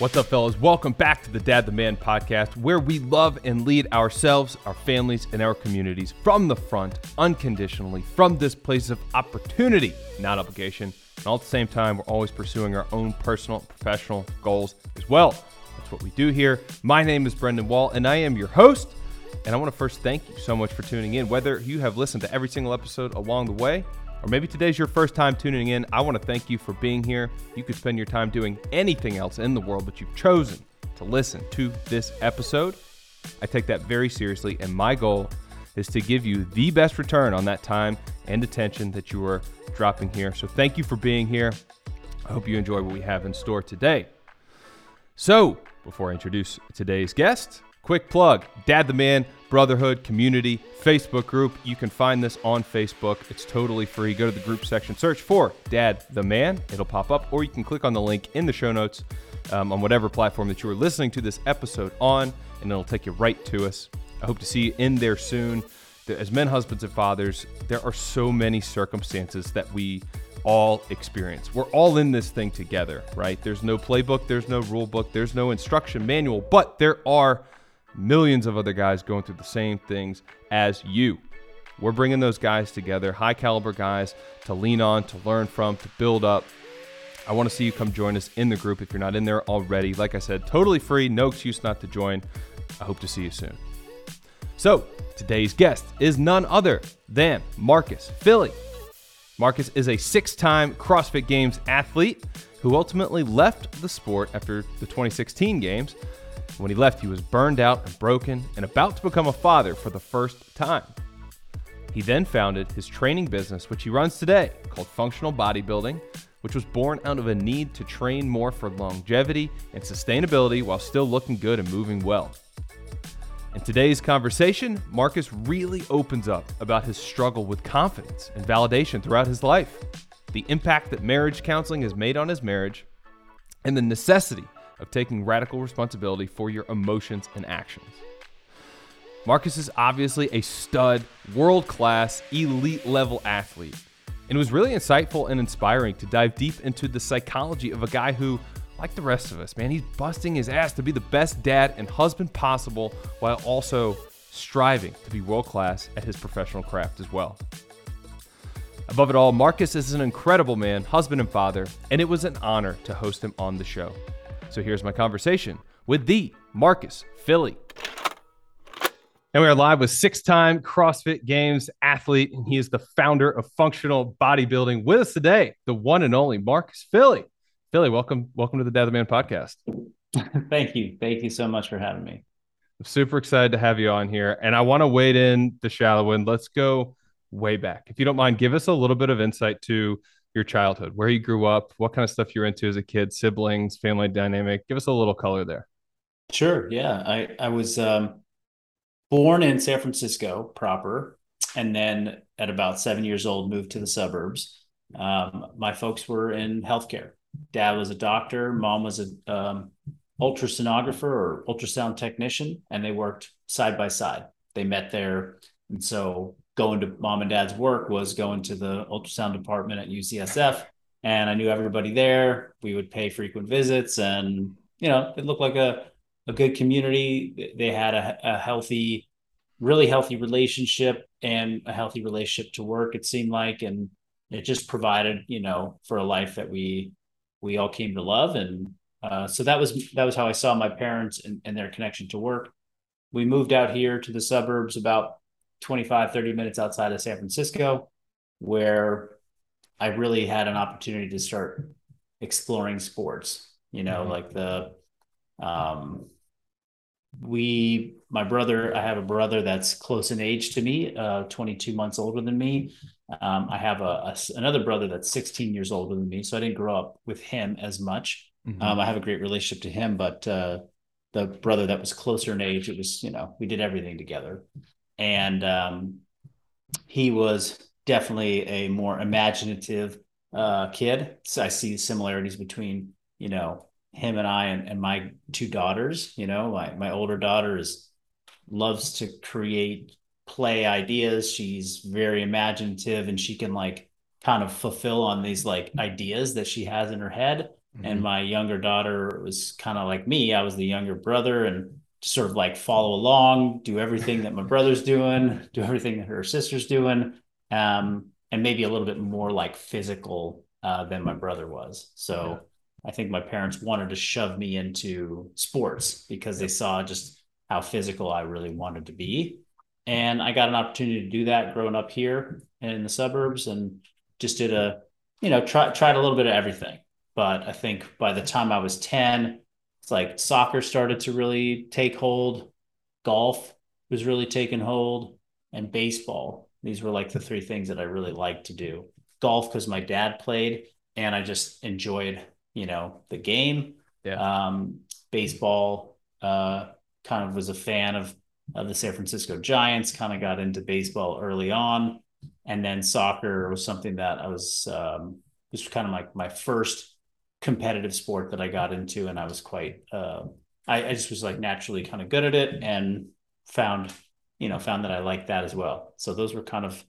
What's up, fellas? Welcome back to the Dad the Man podcast, where we love and lead ourselves, our families, and our communities from the front, unconditionally, from this place of opportunity, not obligation. And all at the same time, we're always pursuing our own personal professional goals as well. That's what we do here. My name is Brendan Wall, and I am your host. And I want to first thank you so much for tuning in. Whether you have listened to every single episode along the way, or maybe today's your first time tuning in, I want to thank you for being here. You could spend your time doing anything else in the world, but you've chosen to listen to this episode. I take that very seriously, and my goal is to give you the best return on that time and attention that you are dropping here. So thank you for being here. I hope you enjoy what we have in store today. So, before I introduce today's guest, quick plug Dad the Man Brotherhood Community Facebook group. You can find this on Facebook. It's totally free. Go to the group section, search for Dad the Man. It'll pop up, or you can click on the link in the show notes um, on whatever platform that you are listening to this episode on, and it'll take you right to us. I hope to see you in there soon. As men, husbands, and fathers, there are so many circumstances that we all experience. We're all in this thing together, right? There's no playbook, there's no rule book, there's no instruction manual, but there are millions of other guys going through the same things as you. We're bringing those guys together, high caliber guys to lean on, to learn from, to build up. I want to see you come join us in the group if you're not in there already. Like I said, totally free, no excuse not to join. I hope to see you soon. So, today's guest is none other than Marcus Filly. Marcus is a six time CrossFit Games athlete who ultimately left the sport after the 2016 Games when he left, he was burned out and broken and about to become a father for the first time. He then founded his training business, which he runs today, called Functional Bodybuilding, which was born out of a need to train more for longevity and sustainability while still looking good and moving well. In today's conversation, Marcus really opens up about his struggle with confidence and validation throughout his life, the impact that marriage counseling has made on his marriage, and the necessity of taking radical responsibility for your emotions and actions. Marcus is obviously a stud, world class, elite level athlete. And it was really insightful and inspiring to dive deep into the psychology of a guy who, like the rest of us, man, he's busting his ass to be the best dad and husband possible while also striving to be world class at his professional craft as well. Above it all, Marcus is an incredible man, husband, and father, and it was an honor to host him on the show. So here's my conversation with the Marcus Filly. And we are live with six time CrossFit Games athlete, and he is the founder of Functional Bodybuilding. With us today, the one and only Marcus Filly. Filly, welcome, welcome to the Dad the Man podcast. Thank you. Thank you so much for having me. I'm super excited to have you on here. And I want to wade in the shallow end. Let's go way back. If you don't mind, give us a little bit of insight to your childhood, where you grew up, what kind of stuff you're into as a kid, siblings, family dynamic. Give us a little color there. Sure. Yeah. I, I was um, born in San Francisco proper, and then at about seven years old, moved to the suburbs. Um, my folks were in healthcare. Dad was a doctor, mom was an um, ultrasonographer or ultrasound technician, and they worked side by side. They met there. And so going to mom and dad's work was going to the ultrasound department at UCSF. And I knew everybody there. We would pay frequent visits and, you know, it looked like a, a good community. They had a, a healthy, really healthy relationship and a healthy relationship to work, it seemed like. And it just provided, you know, for a life that we, we all came to love. And uh, so that was, that was how I saw my parents and, and their connection to work. We moved out here to the suburbs about 25, 30 minutes outside of San Francisco, where I really had an opportunity to start exploring sports, you know, mm-hmm. like the, um, we, my brother, I have a brother that's close in age to me, uh, 22 months older than me. Um, I have a, a, another brother that's 16 years older than me, so I didn't grow up with him as much. Mm-hmm. Um, I have a great relationship to him, but uh, the brother that was closer in age, it was you know we did everything together and um, he was definitely a more imaginative uh, kid. So I see similarities between you know him and I and, and my two daughters. You know, my my older daughter is loves to create play ideas. She's very imaginative and she can like kind of fulfill on these like ideas that she has in her head. Mm-hmm. And my younger daughter was kind of like me. I was the younger brother and sort of like follow along, do everything that my brother's doing, do everything that her sister's doing, um, and maybe a little bit more like physical uh, than my brother was. So I think my parents wanted to shove me into sports because they saw just how physical I really wanted to be. And I got an opportunity to do that growing up here in the suburbs and just did a, you know, try, tried a little bit of everything. But I think by the time I was 10, it's like soccer started to really take hold, golf was really taking hold, and baseball. These were like the three things that I really liked to do. Golf because my dad played and I just enjoyed, you know, the game. Yeah. Um, baseball, uh, kind of was a fan of of the San Francisco Giants, kind of got into baseball early on. And then soccer was something that I was um was kind of like my, my first competitive sport that I got into, and I was quite uh, I, I just was like naturally kind of good at it and found you know found that I liked that as well. So those were kind of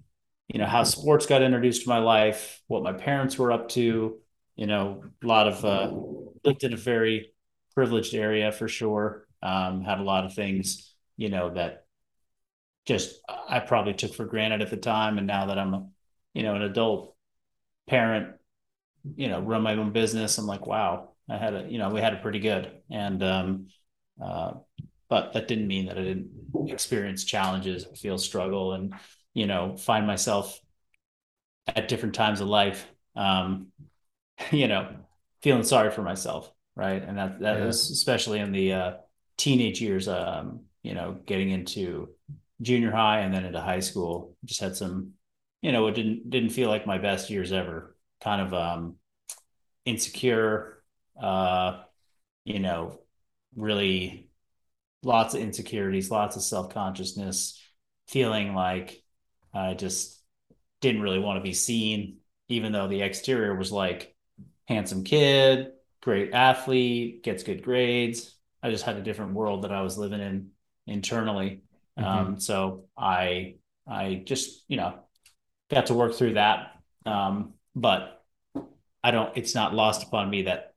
you know how sports got introduced to my life, what my parents were up to. You know, a lot of uh, lived in a very privileged area for sure. Um, had a lot of things you know that just I probably took for granted at the time, and now that I'm you know an adult parent you know, run my own business. I'm like, wow, I had a, you know, we had it pretty good. And, um, uh, but that didn't mean that I didn't experience challenges, feel struggle, and, you know, find myself at different times of life, um, you know, feeling sorry for myself. Right. And that, that yeah. was especially in the, uh, teenage years, um, you know, getting into junior high and then into high school, just had some, you know, it didn't, didn't feel like my best years ever kind of um, insecure, uh, you know, really lots of insecurities, lots of self consciousness, feeling like I just didn't really want to be seen, even though the exterior was like handsome kid, great athlete, gets good grades. I just had a different world that I was living in internally. Mm-hmm. Um, so I I just you know got to work through that. Um, but I don't, it's not lost upon me that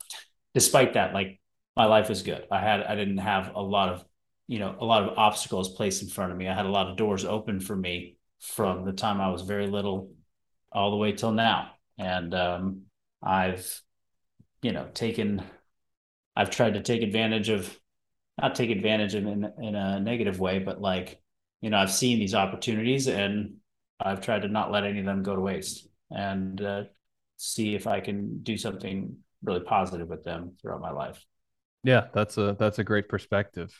despite that, like my life was good. I had, I didn't have a lot of, you know, a lot of obstacles placed in front of me. I had a lot of doors open for me from the time I was very little all the way till now. And um, I've, you know, taken, I've tried to take advantage of, not take advantage of in, in a negative way, but like, you know, I've seen these opportunities and I've tried to not let any of them go to waste and uh, see if I can do something really positive with them throughout my life. Yeah, that's a that's a great perspective.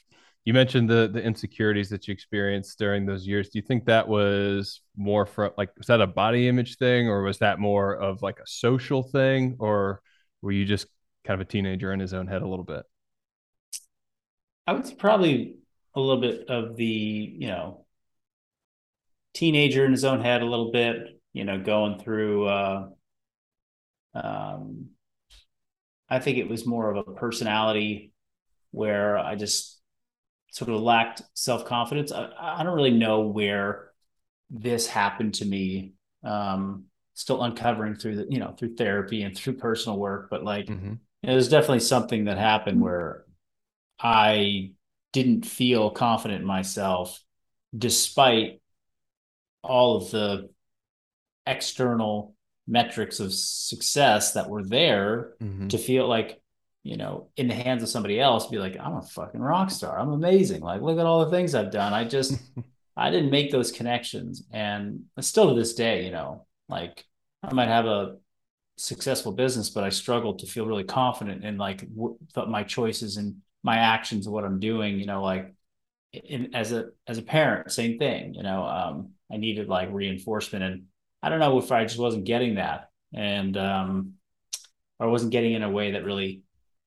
You mentioned the the insecurities that you experienced during those years. Do you think that was more from like was that a body image thing or was that more of like a social thing or were you just kind of a teenager in his own head a little bit? I would say probably a little bit of the, you know, teenager in his own head a little bit, you know, going through uh, um, I think it was more of a personality where I just sort of lacked self confidence. I, I, don't really know where this happened to me. Um, still uncovering through the you know through therapy and through personal work, but like mm-hmm. there's definitely something that happened where I didn't feel confident in myself despite all of the external metrics of success that were there mm-hmm. to feel like you know in the hands of somebody else be like i'm a fucking rock star. I'm amazing. Like look at all the things i've done. I just i didn't make those connections. And still to this day you know like i might have a successful business but i struggle to feel really confident in like w- my choices and my actions and what i'm doing you know like in, as a as a parent same thing you know um i needed like reinforcement and I don't know if I just wasn't getting that, and um, or wasn't getting in a way that really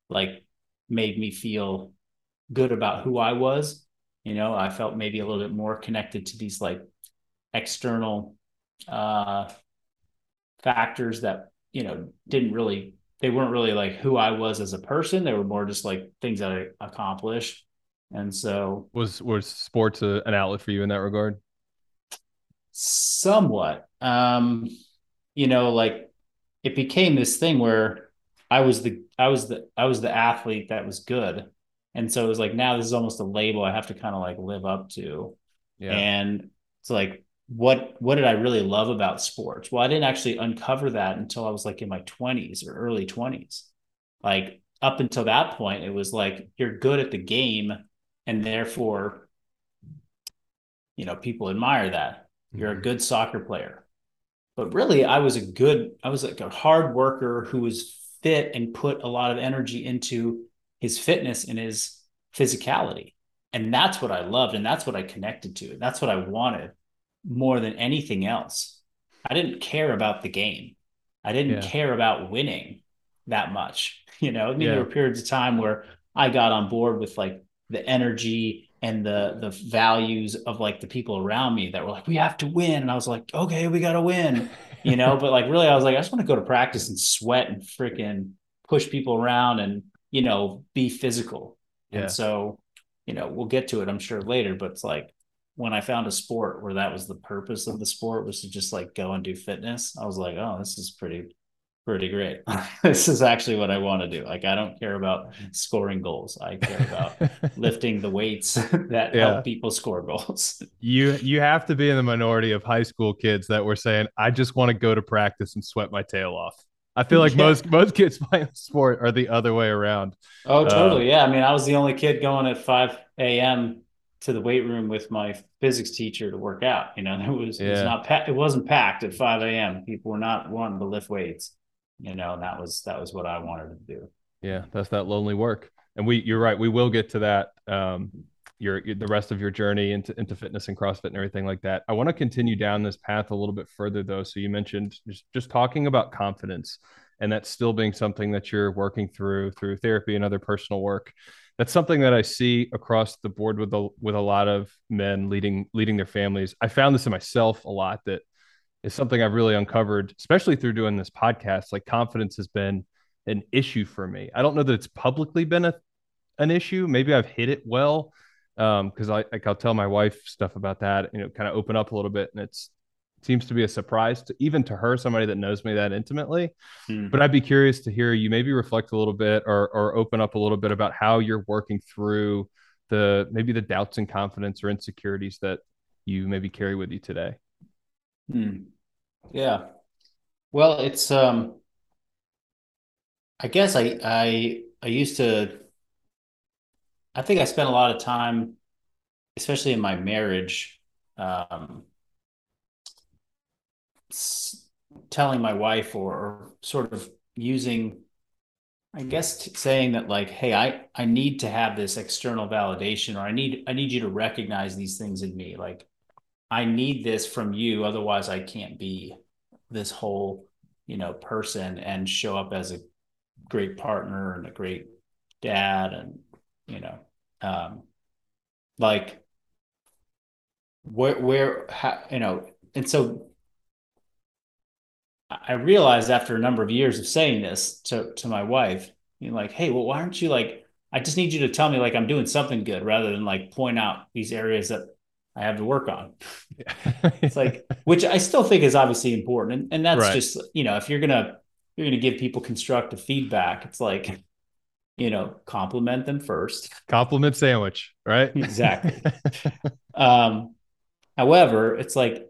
like made me feel good about who I was. You know, I felt maybe a little bit more connected to these like external uh, factors that you know didn't really they weren't really like who I was as a person. They were more just like things that I accomplished. And so was was sports a, an outlet for you in that regard? Somewhat. Um, you know, like it became this thing where I was the I was the I was the athlete that was good. And so it was like now this is almost a label I have to kind of like live up to. Yeah. And it's like what what did I really love about sports? Well, I didn't actually uncover that until I was like in my 20s or early 20s. Like up until that point, it was like you're good at the game, and therefore, you know, people admire that. You're mm-hmm. a good soccer player. But really, I was a good, I was like a hard worker who was fit and put a lot of energy into his fitness and his physicality. And that's what I loved. And that's what I connected to. And that's what I wanted more than anything else. I didn't care about the game. I didn't yeah. care about winning that much. You know, I mean, yeah. there were periods of time where I got on board with like the energy and the the values of like the people around me that were like, we have to win. And I was like, okay, we gotta win. You know, but like really I was like, I just want to go to practice and sweat and freaking push people around and you know be physical. Yeah. And so, you know, we'll get to it, I'm sure later, but it's like when I found a sport where that was the purpose of the sport was to just like go and do fitness, I was like, oh, this is pretty pretty great. this is actually what I want to do. Like I don't care about scoring goals. I care about lifting the weights that yeah. help people score goals. you you have to be in the minority of high school kids that were saying, I just want to go to practice and sweat my tail off. I feel like yeah. most most kids playing sport are the other way around. Oh, totally. Uh, yeah. I mean, I was the only kid going at 5 a.m. to the weight room with my physics teacher to work out. You know, it was yeah. it was not it wasn't packed at 5 a.m. People were not wanting to lift weights you know, and that was that was what I wanted to do. Yeah, that's that lonely work. And we you're right, we will get to that um your, the rest of your journey into into fitness and CrossFit and everything like that. I want to continue down this path a little bit further though. So you mentioned just just talking about confidence and that's still being something that you're working through through therapy and other personal work that's something that I see across the board with a with a lot of men leading leading their families. I found this in myself a lot that is something I've really uncovered, especially through doing this podcast. Like confidence has been an issue for me. I don't know that it's publicly been a, an issue. Maybe I've hit it well because um, I like I'll tell my wife stuff about that. You know, kind of open up a little bit, and it's it seems to be a surprise to even to her, somebody that knows me that intimately. Hmm. But I'd be curious to hear you maybe reflect a little bit or or open up a little bit about how you're working through the maybe the doubts and confidence or insecurities that you maybe carry with you today. Hmm. Yeah. Well, it's um I guess I I I used to I think I spent a lot of time, especially in my marriage, um telling my wife or, or sort of using I guess saying that like, hey, I I need to have this external validation, or I need I need you to recognize these things in me. Like, I need this from you, otherwise I can't be this whole, you know, person and show up as a great partner and a great dad and, you know, um, like where where how, you know, and so I realized after a number of years of saying this to to my wife, you know, like, hey, well, why aren't you like I just need you to tell me like I'm doing something good rather than like point out these areas that I have to work on. it's like, which I still think is obviously important. And, and that's right. just, you know, if you're going to, you're going to give people constructive feedback, it's like, you know, compliment them first. Compliment sandwich, right? exactly. um, however, it's like,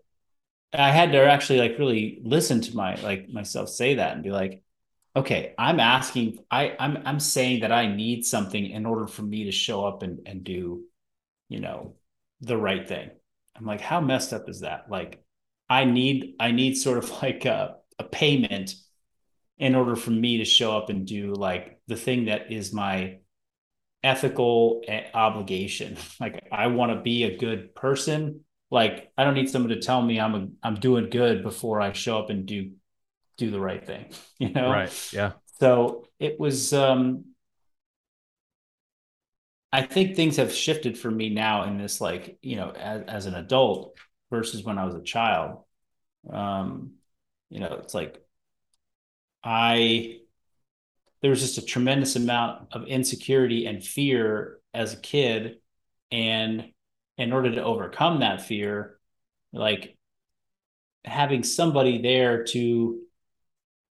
I had to actually like really listen to my, like myself say that and be like, okay, I'm asking, I I'm, I'm saying that I need something in order for me to show up and, and do, you know, the right thing. I'm like, how messed up is that? Like, I need I need sort of like a, a payment in order for me to show up and do like the thing that is my ethical obligation. Like, I want to be a good person. Like, I don't need someone to tell me I'm a, I'm doing good before I show up and do do the right thing. You know? Right. Yeah. So it was um I think things have shifted for me now in this, like, you know, as, as an adult versus when I was a child. Um, you know, it's like I, there was just a tremendous amount of insecurity and fear as a kid. And in order to overcome that fear, like having somebody there to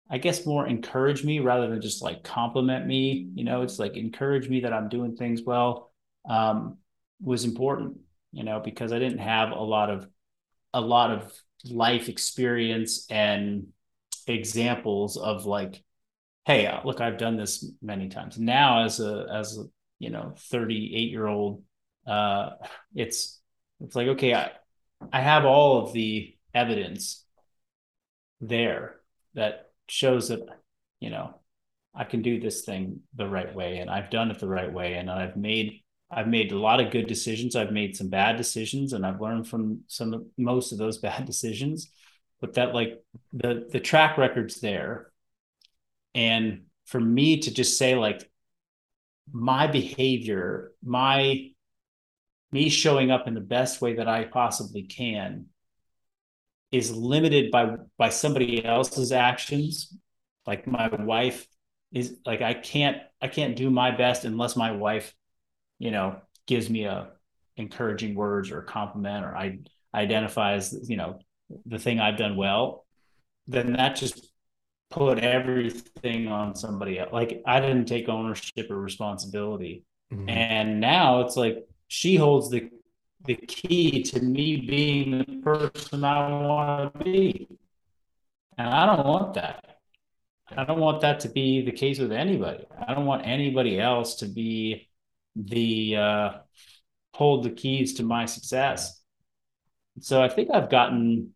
I guess more encourage me rather than just like compliment me. You know, it's like encourage me that I'm doing things well um, was important. You know, because I didn't have a lot of a lot of life experience and examples of like, hey, uh, look, I've done this many times. Now, as a as a you know 38 year old, uh, it's it's like okay, I I have all of the evidence there that shows that you know I can do this thing the right way and I've done it the right way and I've made I've made a lot of good decisions. I've made some bad decisions and I've learned from some most of those bad decisions. But that like the the track record's there. And for me to just say like my behavior my me showing up in the best way that I possibly can is limited by by somebody else's actions like my wife is like i can't i can't do my best unless my wife you know gives me a encouraging words or a compliment or i identifies you know the thing i've done well then that just put everything on somebody else like i didn't take ownership or responsibility mm-hmm. and now it's like she holds the the key to me being the person I want to be. And I don't want that. I don't want that to be the case with anybody. I don't want anybody else to be the uh, hold the keys to my success. So I think I've gotten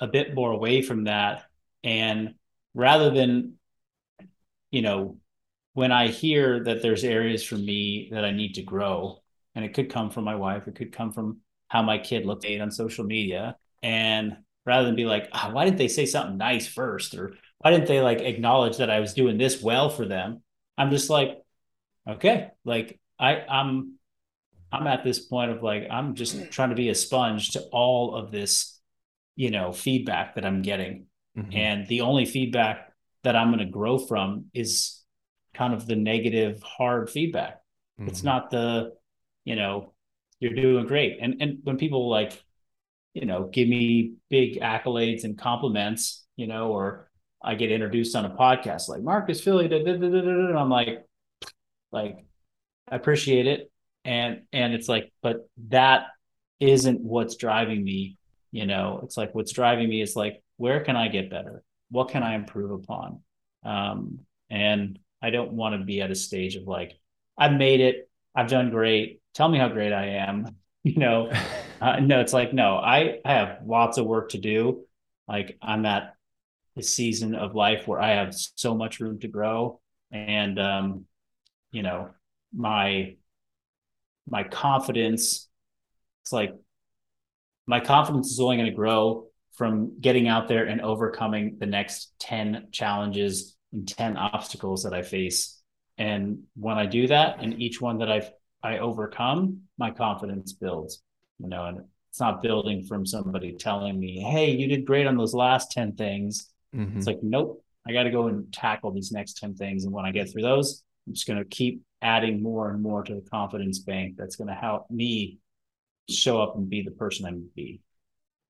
a bit more away from that. And rather than, you know, when I hear that there's areas for me that I need to grow, and it could come from my wife. It could come from how my kid looked at on social media. And rather than be like oh, why didn't they say something nice first? or why didn't they like acknowledge that i was doing this well for them? I'm just like okay like i i'm i'm at this point of like i'm just trying to be a sponge to all of this you know feedback that i'm getting. Mm-hmm. and the only feedback that i'm going to grow from is kind of the negative hard feedback. Mm-hmm. it's not the you know, you're doing great. And and when people like, you know, give me big accolades and compliments, you know, or I get introduced on a podcast like Marcus Filly, da, da, da, and I'm like, like, I appreciate it. And and it's like, but that isn't what's driving me. You know, it's like what's driving me is like, where can I get better? What can I improve upon? Um, and I don't want to be at a stage of like, I've made it, I've done great tell me how great I am. You know, uh, no, it's like, no, I, I have lots of work to do. Like I'm at the season of life where I have so much room to grow. And, um, you know, my, my confidence, it's like my confidence is only going to grow from getting out there and overcoming the next 10 challenges and 10 obstacles that I face. And when I do that, and each one that I've I overcome, my confidence builds, you know, and it's not building from somebody telling me, Hey, you did great on those last 10 things. Mm-hmm. It's like, nope, I got to go and tackle these next 10 things. And when I get through those, I'm just going to keep adding more and more to the confidence bank. That's going to help me show up and be the person I'm be.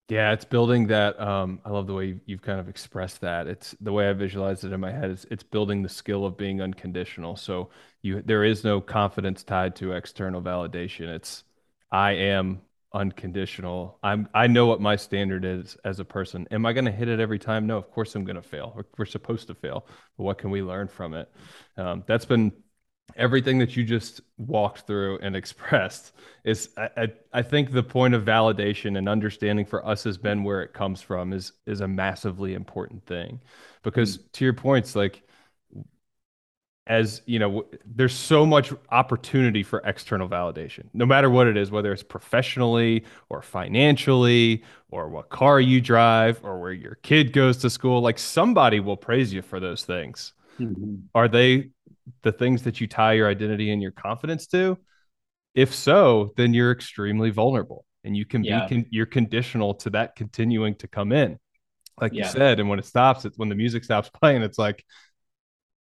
Yeah, it's building that. Um, I love the way you've kind of expressed that. It's the way I visualize it in my head. Is it's building the skill of being unconditional. So you, there is no confidence tied to external validation. It's I am unconditional. I'm I know what my standard is as a person. Am I going to hit it every time? No, of course I'm going to fail. We're supposed to fail. But what can we learn from it? Um, that's been everything that you just walked through and expressed is I, I, I, think the point of validation and understanding for us has been where it comes from is is a massively important thing because mm. to your points like as you know there's so much opportunity for external validation no matter what it is whether it's professionally or financially or what car you drive or where your kid goes to school like somebody will praise you for those things mm-hmm. are they the things that you tie your identity and your confidence to? If so, then you're extremely vulnerable and you can yeah. be con- you're conditional to that continuing to come in. Like yeah. you said, and when it stops, it's when the music stops playing, it's like,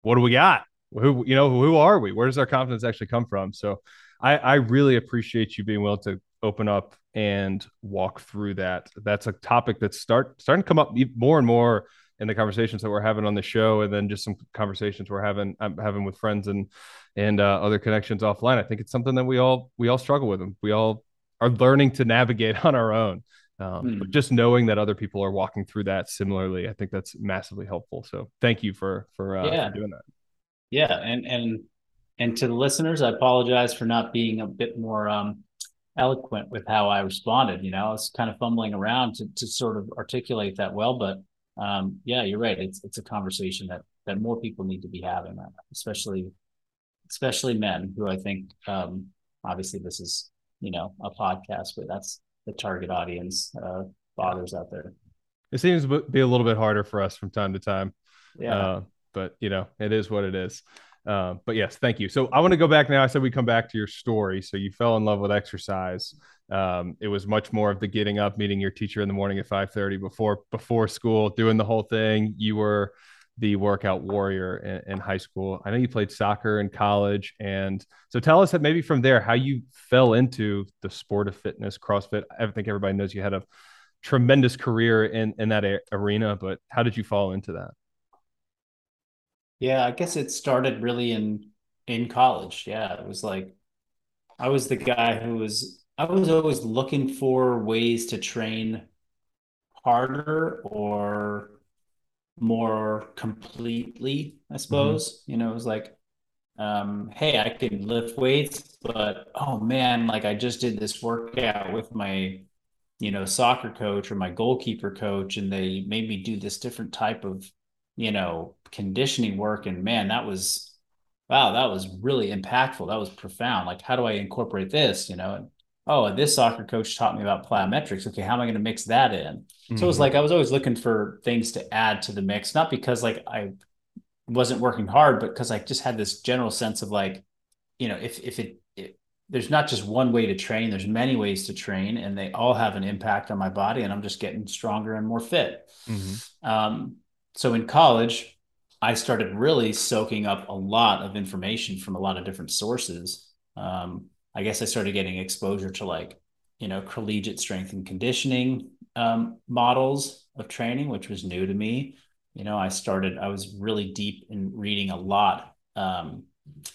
what do we got? Who you know, who are we? Where does our confidence actually come from? So I, I really appreciate you being willing to open up and walk through that. That's a topic that's start starting to come up more and more and the conversations that we're having on the show, and then just some conversations we're having I'm having with friends and and uh, other connections offline. I think it's something that we all we all struggle with. Them. We all are learning to navigate on our own. Um, mm. But just knowing that other people are walking through that similarly, I think that's massively helpful. So thank you for for, uh, yeah. for doing that. Yeah, and and and to the listeners, I apologize for not being a bit more um, eloquent with how I responded. You know, I was kind of fumbling around to to sort of articulate that well, but um, yeah, you're right. It's it's a conversation that that more people need to be having, especially especially men who I think um, obviously this is you know a podcast, but that's the target audience uh, fathers out there. It seems to be a little bit harder for us from time to time. Yeah. Uh, but you know, it is what it is. Uh, but yes, thank you. So I want to go back now. I said we come back to your story. So you fell in love with exercise. Um, it was much more of the getting up, meeting your teacher in the morning at five thirty before before school, doing the whole thing. You were the workout warrior in, in, high school. I know you played soccer in college, and so tell us that maybe from there how you fell into the sport of fitness, CrossFit. I think everybody knows you had a tremendous career in in that a- arena, but how did you fall into that? Yeah, I guess it started really in in college. Yeah, it was like I was the guy who was I was always looking for ways to train harder or more completely, I mm-hmm. suppose. Mm-hmm. You know, it was like, um, hey, I can lift weights, but oh man, like I just did this workout with my, you know, soccer coach or my goalkeeper coach, and they made me do this different type of, you know, conditioning work. And man, that was, wow, that was really impactful. That was profound. Like, how do I incorporate this, you know? Oh, this soccer coach taught me about plyometrics. Okay, how am I going to mix that in? Mm-hmm. So it was mm-hmm. like I was always looking for things to add to the mix, not because like I wasn't working hard, but because I just had this general sense of like, you know, if if it, it there's not just one way to train, there's many ways to train, and they all have an impact on my body, and I'm just getting stronger and more fit. Mm-hmm. Um, so in college, I started really soaking up a lot of information from a lot of different sources. Um, I guess I started getting exposure to like, you know, collegiate strength and conditioning um, models of training, which was new to me. You know, I started, I was really deep in reading a lot um,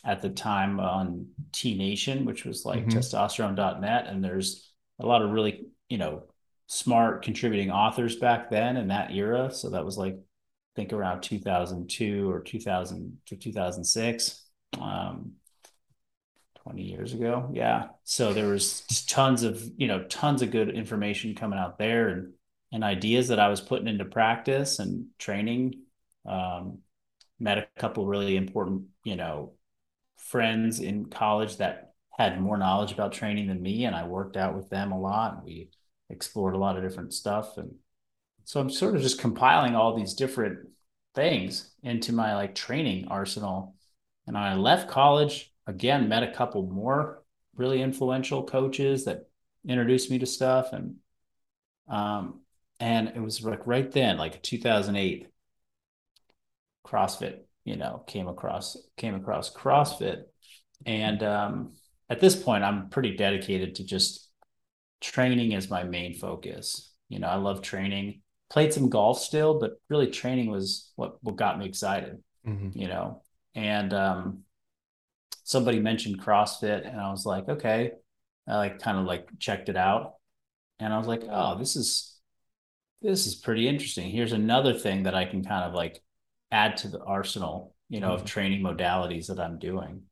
at the time on T Nation, which was like mm-hmm. testosterone.net. And there's a lot of really, you know, smart contributing authors back then in that era. So that was like, I think around 2002 or 2000 to 2006. Um, 20 years ago. Yeah. So there was tons of, you know, tons of good information coming out there and, and ideas that I was putting into practice and training. Um, met a couple really important, you know, friends in college that had more knowledge about training than me. And I worked out with them a lot. We explored a lot of different stuff. And so I'm sort of just compiling all these different things into my like training arsenal. And I left college again, met a couple more really influential coaches that introduced me to stuff. And, um, and it was like right then, like 2008, CrossFit, you know, came across, came across CrossFit. And, um, at this point, I'm pretty dedicated to just training as my main focus. You know, I love training. Played some golf still, but really training was what what got me excited. Mm-hmm. You know, and um, somebody mentioned CrossFit and I was like, okay. I like kind of like checked it out. And I was like, oh, this is this is pretty interesting. Here's another thing that I can kind of like add to the arsenal, you know, mm-hmm. of training modalities that I'm doing.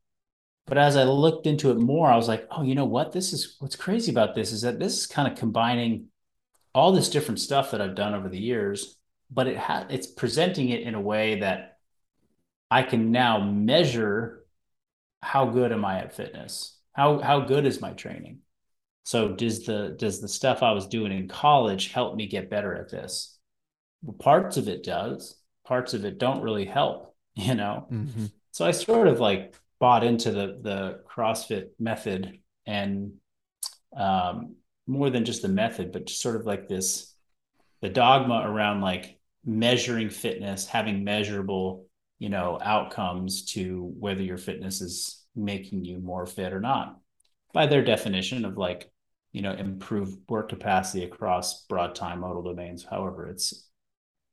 But as I looked into it more, I was like, oh, you know what? This is what's crazy about this is that this is kind of combining all this different stuff that I've done over the years, but it ha- it's presenting it in a way that I can now measure how good am I at fitness? How how good is my training? So does the does the stuff I was doing in college help me get better at this? Well, parts of it does. Parts of it don't really help, you know. Mm-hmm. So I sort of like bought into the the CrossFit method and um, more than just the method, but just sort of like this the dogma around like measuring fitness, having measurable you know outcomes to whether your fitness is making you more fit or not by their definition of like you know improve work capacity across broad time modal domains however it's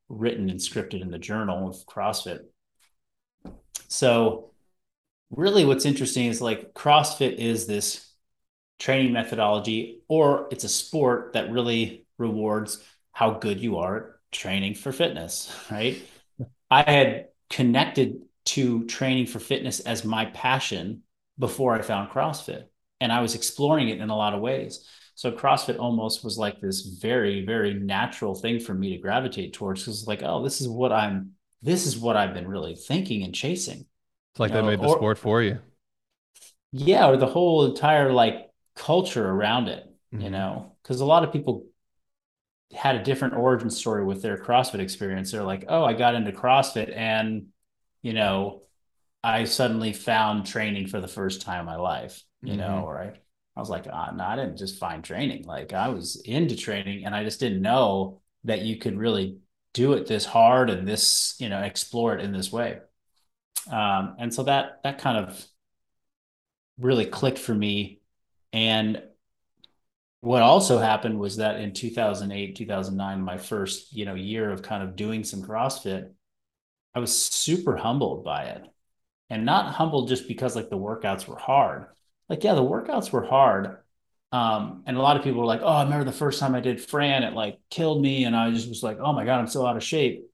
written and scripted in the journal of CrossFit. So, really, what's interesting is like CrossFit is this training methodology, or it's a sport that really rewards how good you are at training for fitness, right? I had connected to training for fitness as my passion before I found CrossFit, and I was exploring it in a lot of ways. So CrossFit almost was like this very, very natural thing for me to gravitate towards because like, oh, this is what I'm this is what I've been really thinking and chasing. It's like you know, that made the or, sport for you. Yeah, or the whole entire like culture around it, mm-hmm. you know, because a lot of people had a different origin story with their CrossFit experience. They're like, oh, I got into CrossFit and, you know, I suddenly found training for the first time in my life, you mm-hmm. know, right? I was like, oh, no, I didn't just find training. Like I was into training and I just didn't know that you could really do it this hard and this, you know, explore it in this way. Um, and so that, that kind of really clicked for me. And what also happened was that in 2008, 2009, my first, you know, year of kind of doing some CrossFit, I was super humbled by it and not humbled just because like the workouts were hard like, yeah, the workouts were hard. Um, and a lot of people were like, oh, I remember the first time I did Fran, it like killed me. And I just was like, oh my God, I'm so out of shape.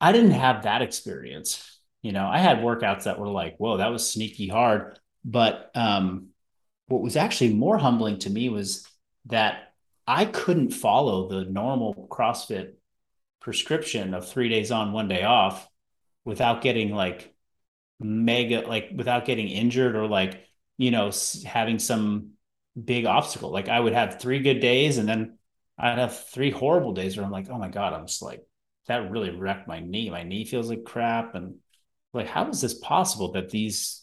I didn't have that experience. You know, I had workouts that were like, whoa, that was sneaky hard. But um, what was actually more humbling to me was that I couldn't follow the normal CrossFit prescription of three days on, one day off without getting like mega, like without getting injured or like you know, having some big obstacle. Like I would have three good days and then I'd have three horrible days where I'm like, oh my God, I'm just like, that really wrecked my knee. My knee feels like crap. And like, how is this possible that these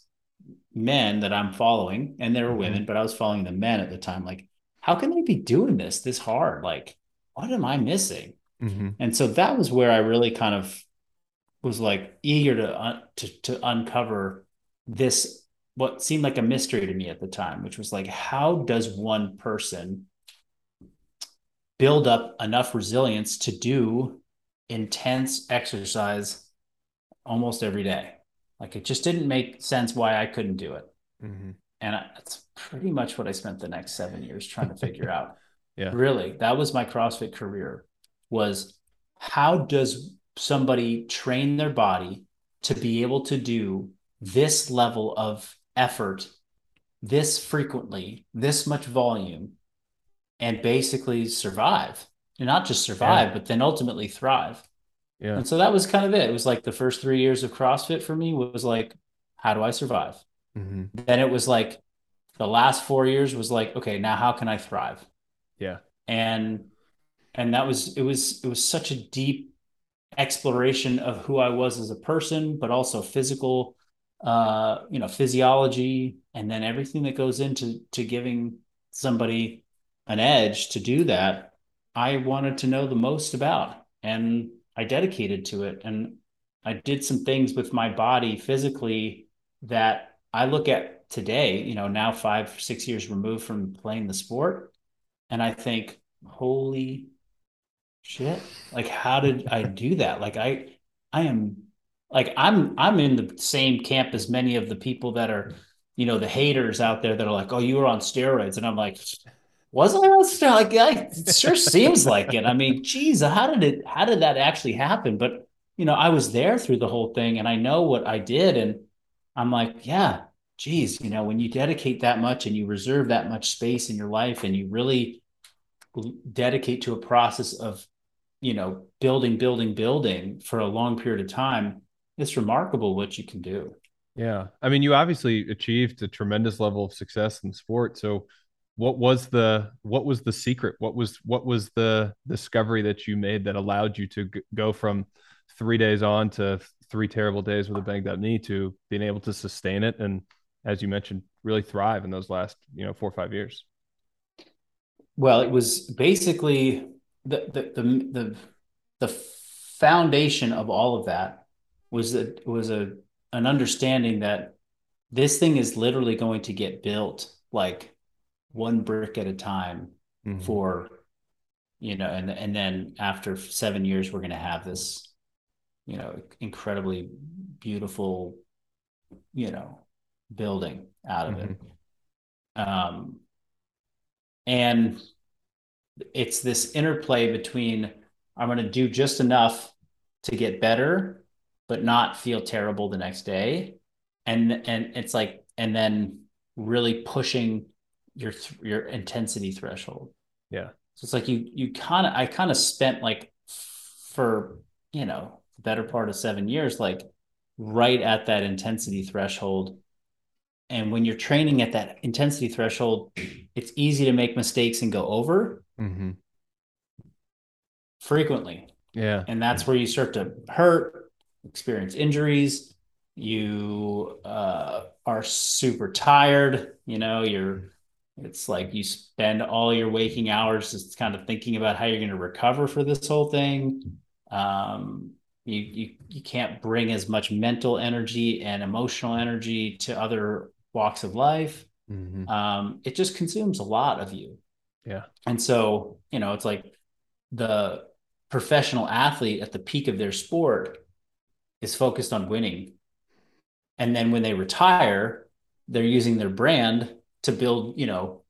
men that I'm following, and there were mm-hmm. women, but I was following the men at the time, like, how can they be doing this this hard? Like, what am I missing? Mm-hmm. And so that was where I really kind of was like eager to, uh, to, to uncover this what seemed like a mystery to me at the time, which was like, how does one person build up enough resilience to do intense exercise almost every day? Like it just didn't make sense why I couldn't do it. Mm-hmm. And I, that's pretty much what I spent the next seven years trying to figure out. Yeah. Really, that was my CrossFit career was how does somebody train their body to be able to do this level of effort this frequently, this much volume, and basically survive. And not just survive, yeah. but then ultimately thrive. Yeah. And so that was kind of it. It was like the first three years of CrossFit for me was like, how do I survive? Mm-hmm. Then it was like the last four years was like, okay, now how can I thrive? Yeah. And and that was it was it was such a deep exploration of who I was as a person, but also physical uh, you know, physiology, and then everything that goes into to giving somebody an edge to do that, I wanted to know the most about, and I dedicated to it, and I did some things with my body physically that I look at today. You know, now five, six years removed from playing the sport, and I think, holy shit! Like, how did I do that? Like, I, I am like I'm I'm in the same camp as many of the people that are, you know, the haters out there that are like, oh, you were on steroids, and I'm like, was I on steroids? Like, it sure seems like it. I mean, geez, how did it? How did that actually happen? But you know, I was there through the whole thing, and I know what I did, and I'm like, yeah, geez, you know, when you dedicate that much and you reserve that much space in your life, and you really dedicate to a process of, you know, building, building, building for a long period of time it's remarkable what you can do. Yeah. I mean, you obviously achieved a tremendous level of success in sport. So what was the what was the secret? What was what was the discovery that you made that allowed you to g- go from 3 days on to three terrible days with a banged up knee to being able to sustain it and as you mentioned really thrive in those last, you know, 4 or 5 years? Well, it was basically the the the the, the foundation of all of that was a was a an understanding that this thing is literally going to get built like one brick at a time mm-hmm. for you know, and and then after seven years, we're going to have this, you know, incredibly beautiful, you know, building out of mm-hmm. it. Um, and it's this interplay between I'm going to do just enough to get better, but not feel terrible the next day, and and it's like, and then really pushing your your intensity threshold. Yeah. So it's like you you kind of I kind of spent like for you know the better part of seven years like right at that intensity threshold. And when you're training at that intensity threshold, it's easy to make mistakes and go over mm-hmm. frequently. Yeah. And that's where you start to hurt, experience injuries. You uh, are super tired. You know, you're it's like you spend all your waking hours just kind of thinking about how you're going to recover for this whole thing. Um, you, you you can't bring as much mental energy and emotional energy to other walks of life. Mm-hmm. Um, it just consumes a lot of you. Yeah. And so, you know, it's like the professional athlete at the peak of their sport is focused on winning. And then when they retire, they're using their brand to build, you know,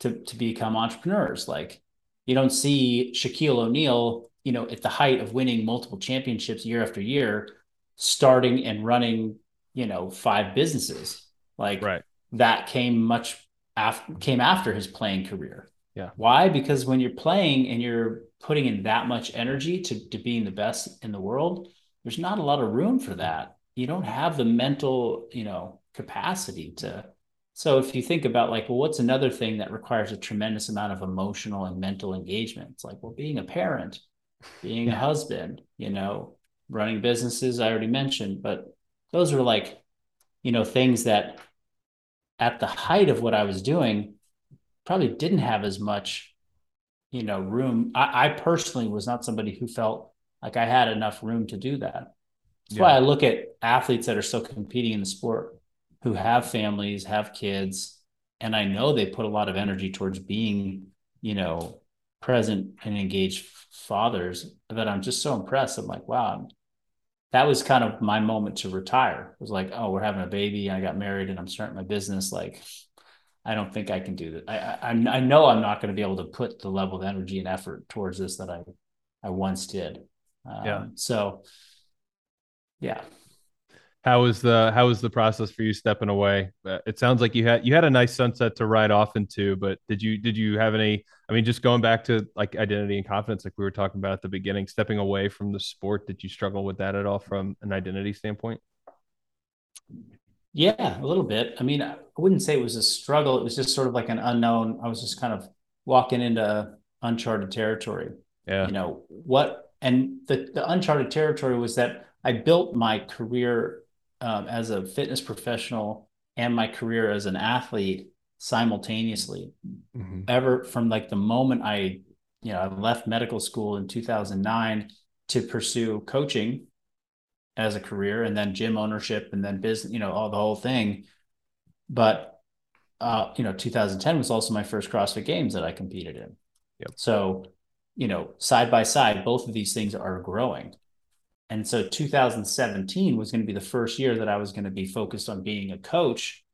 to to become entrepreneurs. Like you don't see Shaquille O'Neal, you know, at the height of winning multiple championships year after year, starting and running, you know, five businesses. Like right. that came much after came after his playing career. Yeah. Why? Because when you're playing and you're putting in that much energy to, to being the best in the world, there's not a lot of room for that. You don't have the mental, you know, capacity to so if you think about like, well, what's another thing that requires a tremendous amount of emotional and mental engagement? It's like, well, being a parent, being a husband, you know, running businesses, I already mentioned, but those are like, you know, things that at the height of what I was doing probably didn't have as much, you know, room. I, I personally was not somebody who felt like I had enough room to do that. That's yeah. why I look at athletes that are still competing in the sport who have families, have kids, and I know they put a lot of energy towards being, you know, present and engaged fathers that I'm just so impressed. I'm like, wow, that was kind of my moment to retire. It was like, oh, we're having a baby. I got married and I'm starting my business. Like, I don't think I can do that. I, I, I know I'm not going to be able to put the level of energy and effort towards this that I, I once did. Um, yeah. So, yeah, how was the how was the process for you stepping away? Uh, it sounds like you had you had a nice sunset to ride off into, but did you did you have any? I mean, just going back to like identity and confidence, like we were talking about at the beginning, stepping away from the sport. Did you struggle with that at all from an identity standpoint? Yeah, a little bit. I mean, I wouldn't say it was a struggle. It was just sort of like an unknown. I was just kind of walking into uncharted territory. Yeah. You know what? And the the uncharted territory was that I built my career um, as a fitness professional and my career as an athlete simultaneously. Mm-hmm. Ever from like the moment I, you know, I left medical school in 2009 to pursue coaching as a career and then gym ownership and then business, you know, all the whole thing. But uh, you know, 2010 was also my first CrossFit Games that I competed in. Yep. So, you know, side by side, both of these things are growing. And so 2017 was going to be the first year that I was going to be focused on being a coach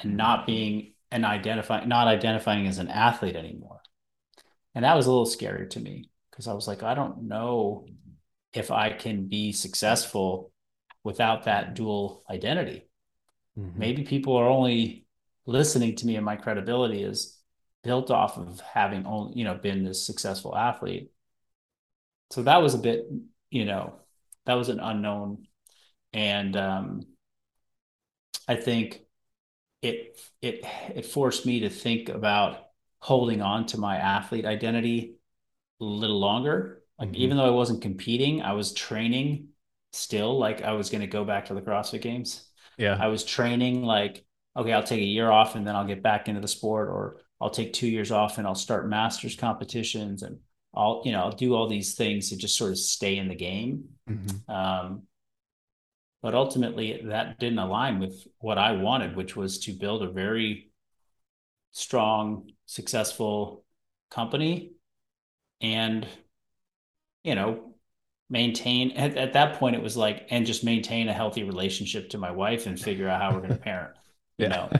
and not being and identifying, not identifying as an athlete anymore. And that was a little scary to me because I was like, I don't know if I can be successful without that dual identity. Mm-hmm. Maybe people are only listening to me and my credibility is built off of having only, you know, been this successful athlete. So that was a bit, you know, that was an unknown, and um, I think it it it forced me to think about holding on to my athlete identity a little longer. Like mm-hmm. even though I wasn't competing, I was training still. Like I was going to go back to the CrossFit Games. Yeah, I was training like okay, I'll take a year off and then I'll get back into the sport, or I'll take two years off and I'll start masters competitions and I'll you know I'll do all these things to just sort of stay in the game. Mm-hmm. Um, but ultimately, that didn't align with what I wanted, which was to build a very strong, successful company and you know maintain at, at that point it was like and just maintain a healthy relationship to my wife and figure out how we're going to parent you know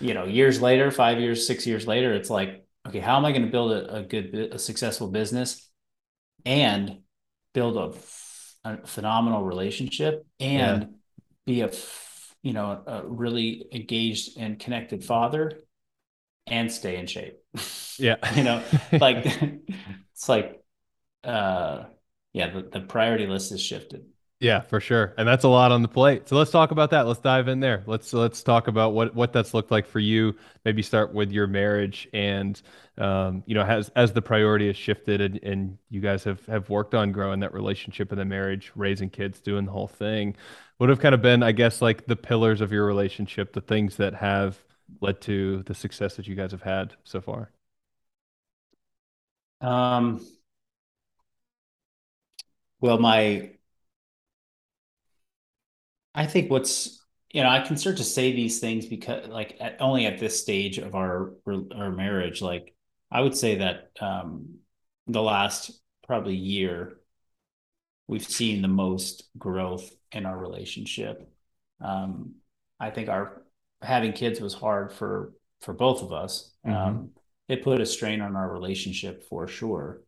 you know years later five years six years later it's like okay how am i going to build a, a good a successful business and build a, a phenomenal relationship and yeah. be a you know a really engaged and connected father and stay in shape yeah you know like it's like uh yeah, the, the priority list has shifted. Yeah, for sure. And that's a lot on the plate. So let's talk about that. Let's dive in there. Let's let's talk about what what that's looked like for you. Maybe start with your marriage and um, you know, as as the priority has shifted and, and you guys have have worked on growing that relationship in the marriage, raising kids, doing the whole thing. What have kind of been, I guess, like the pillars of your relationship, the things that have led to the success that you guys have had so far? Um well, my, I think what's, you know, I can start to say these things because, like, at, only at this stage of our our marriage, like, I would say that um, the last probably year, we've seen the most growth in our relationship. Um, I think our having kids was hard for for both of us. Mm-hmm. Um, it put a strain on our relationship for sure,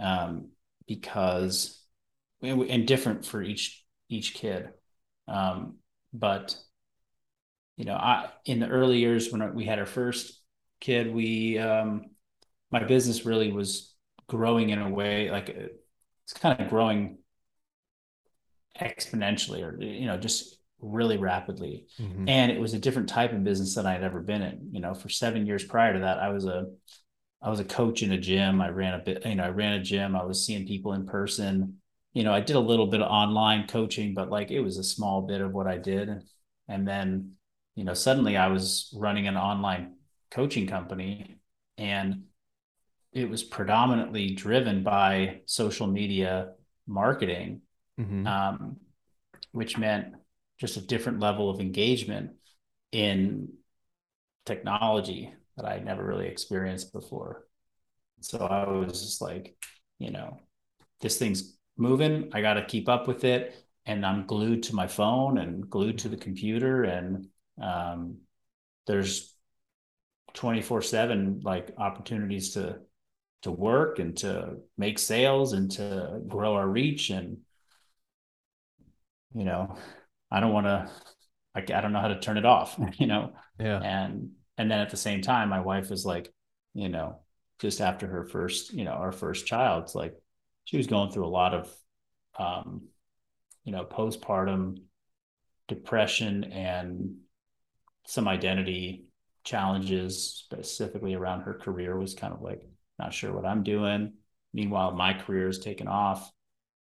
um, because and different for each each kid. Um, but you know, I in the early years when we had our first kid, we um, my business really was growing in a way like it's kind of growing exponentially, or you know, just really rapidly. Mm-hmm. And it was a different type of business than I had ever been in. You know, for seven years prior to that, I was a I was a coach in a gym. I ran a bit, you know, I ran a gym. I was seeing people in person you know, I did a little bit of online coaching, but like it was a small bit of what I did. And then, you know, suddenly I was running an online coaching company and it was predominantly driven by social media marketing, mm-hmm. um, which meant just a different level of engagement in technology that I never really experienced before. So I was just like, you know, this thing's moving. I got to keep up with it. And I'm glued to my phone and glued to the computer. And um, there's 24 seven like opportunities to, to work and to make sales and to grow our reach. And, you know, I don't want to, I, I don't know how to turn it off, you know? Yeah. And, and then at the same time, my wife is like, you know, just after her first, you know, our first child, it's like, she was going through a lot of um, you know postpartum depression and some identity challenges specifically around her career was kind of like not sure what i'm doing meanwhile my career is taken off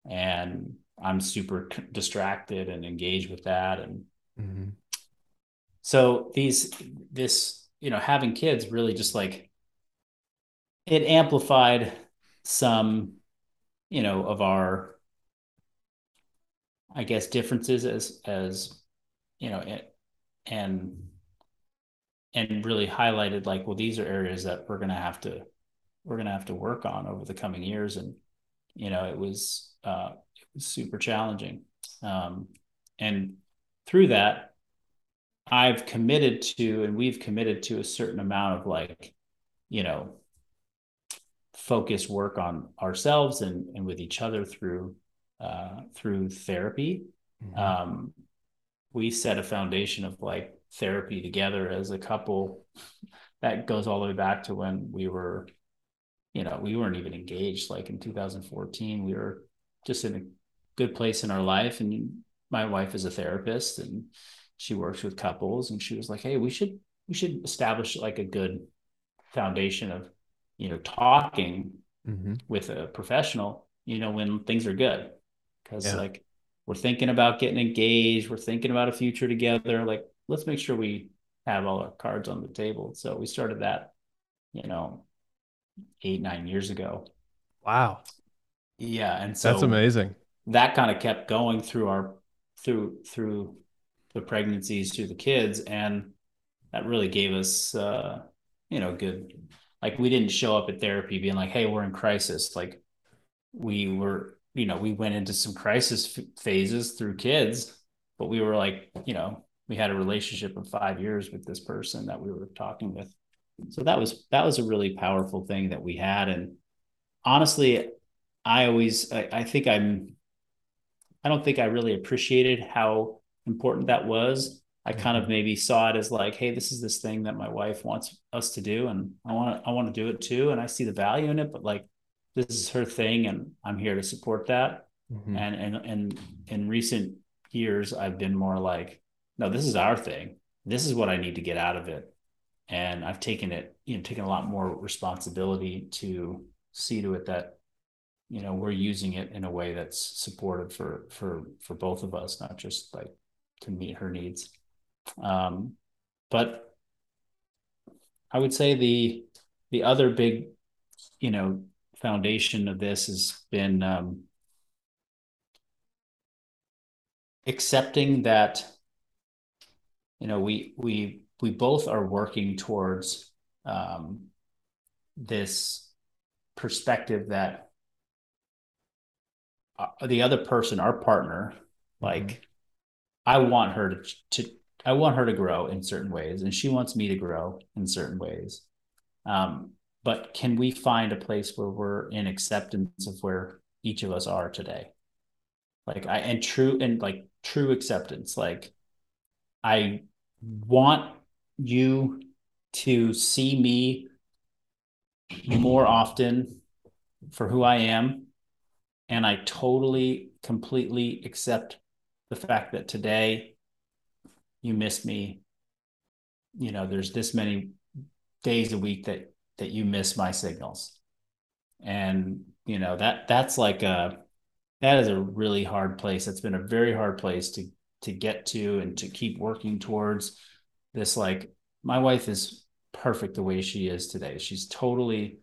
and i'm super distracted and engaged with that and mm-hmm. so these this you know having kids really just like it amplified some you know, of our, I guess, differences as as you know, and and really highlighted like, well, these are areas that we're gonna have to we're gonna have to work on over the coming years, and you know, it was uh, it was super challenging, um, and through that, I've committed to, and we've committed to a certain amount of like, you know, focused work on ourselves and, and with each other through uh, through therapy. Mm-hmm. Um, we set a foundation of like therapy together as a couple that goes all the way back to when we were, you know, we weren't even engaged. Like in 2014, we were just in a good place in our life. And my wife is a therapist and she works with couples. And she was like, "Hey, we should we should establish like a good foundation of you know, talking mm-hmm. with a professional, you know, when things are good. Cause yeah. like we're thinking about getting engaged, we're thinking about a future together. Like, let's make sure we have all our cards on the table. So we started that, you know, eight, nine years ago. Wow. Yeah. And so that's amazing. That kind of kept going through our through through the pregnancies to the kids. And that really gave us uh, you know, good like we didn't show up at therapy being like, "Hey, we're in crisis." Like we were, you know, we went into some crisis phases through kids, but we were like, you know, we had a relationship of 5 years with this person that we were talking with. So that was that was a really powerful thing that we had and honestly, I always I, I think I'm I don't think I really appreciated how important that was. I kind of maybe saw it as like, hey, this is this thing that my wife wants us to do, and I want to I want to do it too, and I see the value in it. But like, this is her thing, and I'm here to support that. Mm-hmm. And and and in recent years, I've been more like, no, this is our thing. This is what I need to get out of it, and I've taken it, you know, taken a lot more responsibility to see to it that you know we're using it in a way that's supportive for for for both of us not just like to meet her needs um but i would say the the other big you know foundation of this has been um accepting that you know we we we both are working towards um this perspective that uh, the other person, our partner, like mm-hmm. I want her to, to I want her to grow in certain ways, and she wants me to grow in certain ways. Um, but can we find a place where we're in acceptance of where each of us are today? Like I and true and like true acceptance. Like I want you to see me more often for who I am and I totally, completely accept the fact that today you miss me. You know, there's this many days a week that that you miss my signals. And, you know, that that's like a that is a really hard place. It's been a very hard place to to get to and to keep working towards this like my wife is perfect the way she is today. She's totally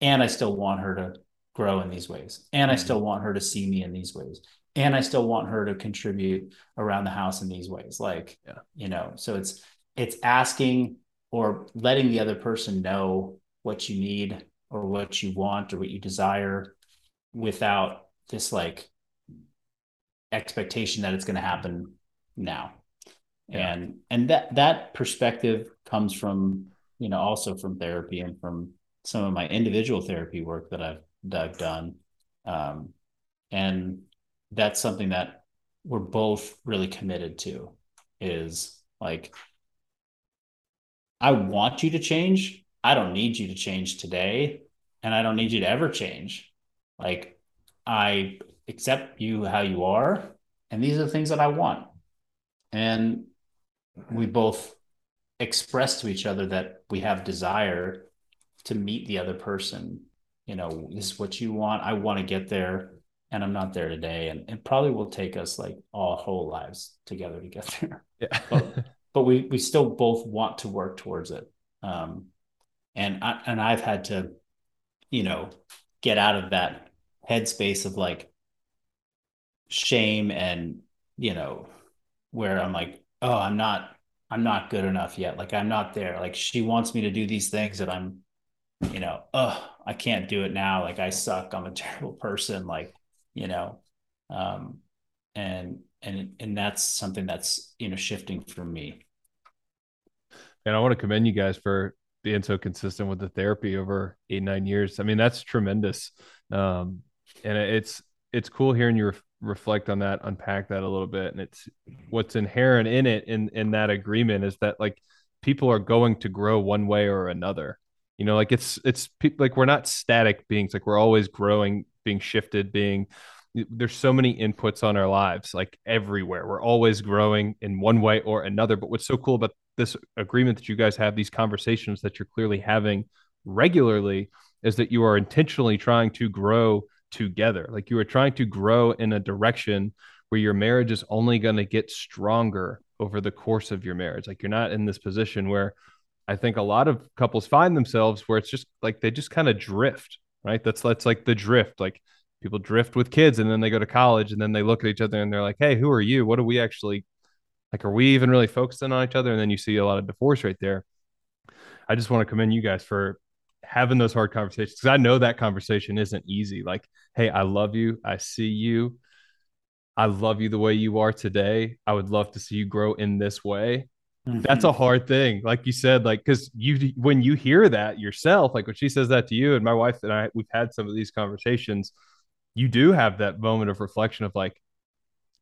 and I still want her to grow in these ways. And I mm-hmm. still want her to see me in these ways. And I still want her to contribute around the house in these ways. Like, yeah. you know, so it's it's asking or letting the other person know what you need or what you want or what you desire without this like expectation that it's going to happen now. Yeah. And and that that perspective comes from, you know, also from therapy and from some of my individual therapy work that I've Doug done. Um, and that's something that we're both really committed to is like, I want you to change. I don't need you to change today. And I don't need you to ever change. Like, I accept you how you are. And these are the things that I want. And we both express to each other that we have desire to meet the other person you know, this is what you want. I want to get there and I'm not there today. And it probably will take us like all whole lives together to get there. Yeah. but, but we we still both want to work towards it. Um, and I and I've had to, you know, get out of that headspace of like shame and you know where I'm like, oh, I'm not I'm not good enough yet. Like I'm not there. Like she wants me to do these things that I'm you know, oh, I can't do it now. Like I suck. I'm a terrible person. Like, you know, um, and and and that's something that's you know shifting for me. And I want to commend you guys for being so consistent with the therapy over eight nine years. I mean, that's tremendous. Um, and it's it's cool hearing you reflect on that, unpack that a little bit. And it's what's inherent in it in in that agreement is that like people are going to grow one way or another you know like it's it's like we're not static beings like we're always growing being shifted being there's so many inputs on our lives like everywhere. We're always growing in one way or another but what's so cool about this agreement that you guys have these conversations that you're clearly having regularly is that you are intentionally trying to grow together. Like you are trying to grow in a direction where your marriage is only going to get stronger over the course of your marriage. Like you're not in this position where I think a lot of couples find themselves where it's just like they just kind of drift, right? That's that's like the drift. Like people drift with kids and then they go to college and then they look at each other and they're like, "Hey, who are you? What do we actually like are we even really focusing on each other?" And then you see a lot of divorce right there. I just want to commend you guys for having those hard conversations because I know that conversation isn't easy. Like, hey, I love you. I see you. I love you the way you are today. I would love to see you grow in this way. Mm-hmm. That's a hard thing. Like you said, like, cause you, when you hear that yourself, like when she says that to you and my wife and I, we've had some of these conversations, you do have that moment of reflection of like,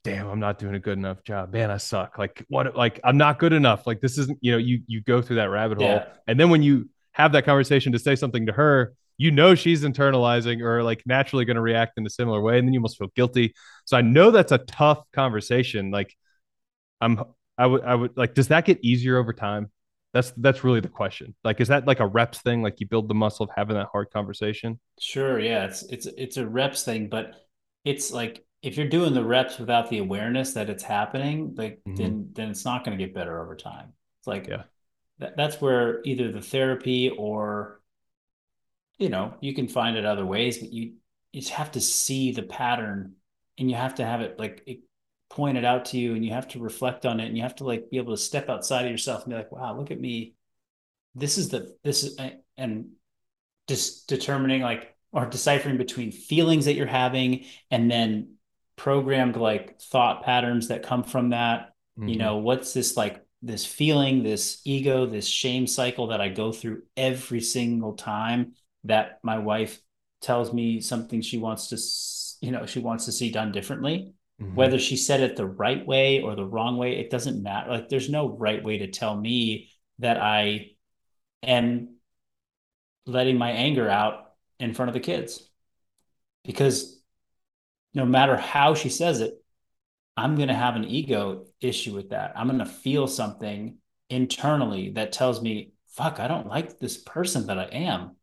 damn, I'm not doing a good enough job. Man, I suck. Like what, like I'm not good enough. Like this isn't, you know, you, you go through that rabbit hole. Yeah. And then when you have that conversation to say something to her, you know she's internalizing or like naturally going to react in a similar way and then you must feel guilty so i know that's a tough conversation like i'm i would i would like does that get easier over time? That's that's really the question. Like is that like a reps thing? Like you build the muscle of having that hard conversation? Sure yeah it's it's it's a reps thing but it's like if you're doing the reps without the awareness that it's happening like mm-hmm. then then it's not going to get better over time. It's like yeah. that, that's where either the therapy or you know, you can find it other ways, but you you just have to see the pattern and you have to have it like it pointed out to you and you have to reflect on it and you have to like be able to step outside of yourself and be like, wow, look at me. This is the this is and just determining like or deciphering between feelings that you're having and then programmed like thought patterns that come from that. Mm-hmm. You know, what's this like this feeling, this ego, this shame cycle that I go through every single time that my wife tells me something she wants to you know she wants to see done differently mm-hmm. whether she said it the right way or the wrong way it doesn't matter like there's no right way to tell me that i am letting my anger out in front of the kids because no matter how she says it i'm going to have an ego issue with that i'm going to feel something internally that tells me fuck i don't like this person that i am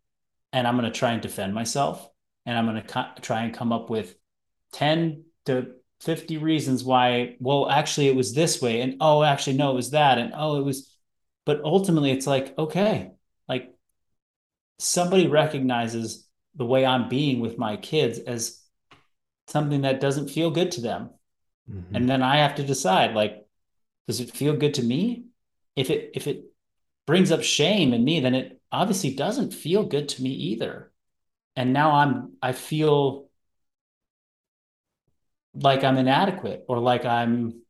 and I'm going to try and defend myself. And I'm going to co- try and come up with 10 to 50 reasons why, well, actually, it was this way. And oh, actually, no, it was that. And oh, it was, but ultimately, it's like, okay, like somebody recognizes the way I'm being with my kids as something that doesn't feel good to them. Mm-hmm. And then I have to decide, like, does it feel good to me? If it, if it brings up shame in me, then it obviously doesn't feel good to me either. And now I'm, I feel like I'm inadequate or like I'm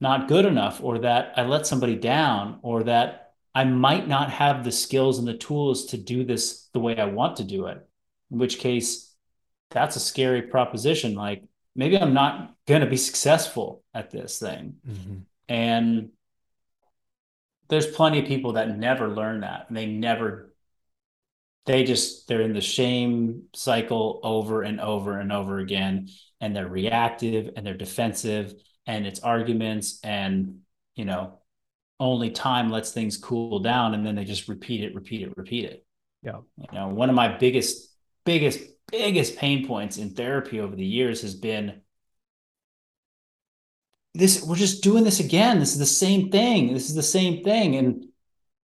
not good enough or that I let somebody down or that I might not have the skills and the tools to do this the way I want to do it. In which case, that's a scary proposition. Like maybe I'm not going to be successful at this thing. Mm-hmm. And there's plenty of people that never learn that. And they never, they just, they're in the shame cycle over and over and over again. And they're reactive and they're defensive and it's arguments and, you know, only time lets things cool down and then they just repeat it, repeat it, repeat it. Yeah. You know, one of my biggest, biggest, biggest pain points in therapy over the years has been this we're just doing this again this is the same thing this is the same thing and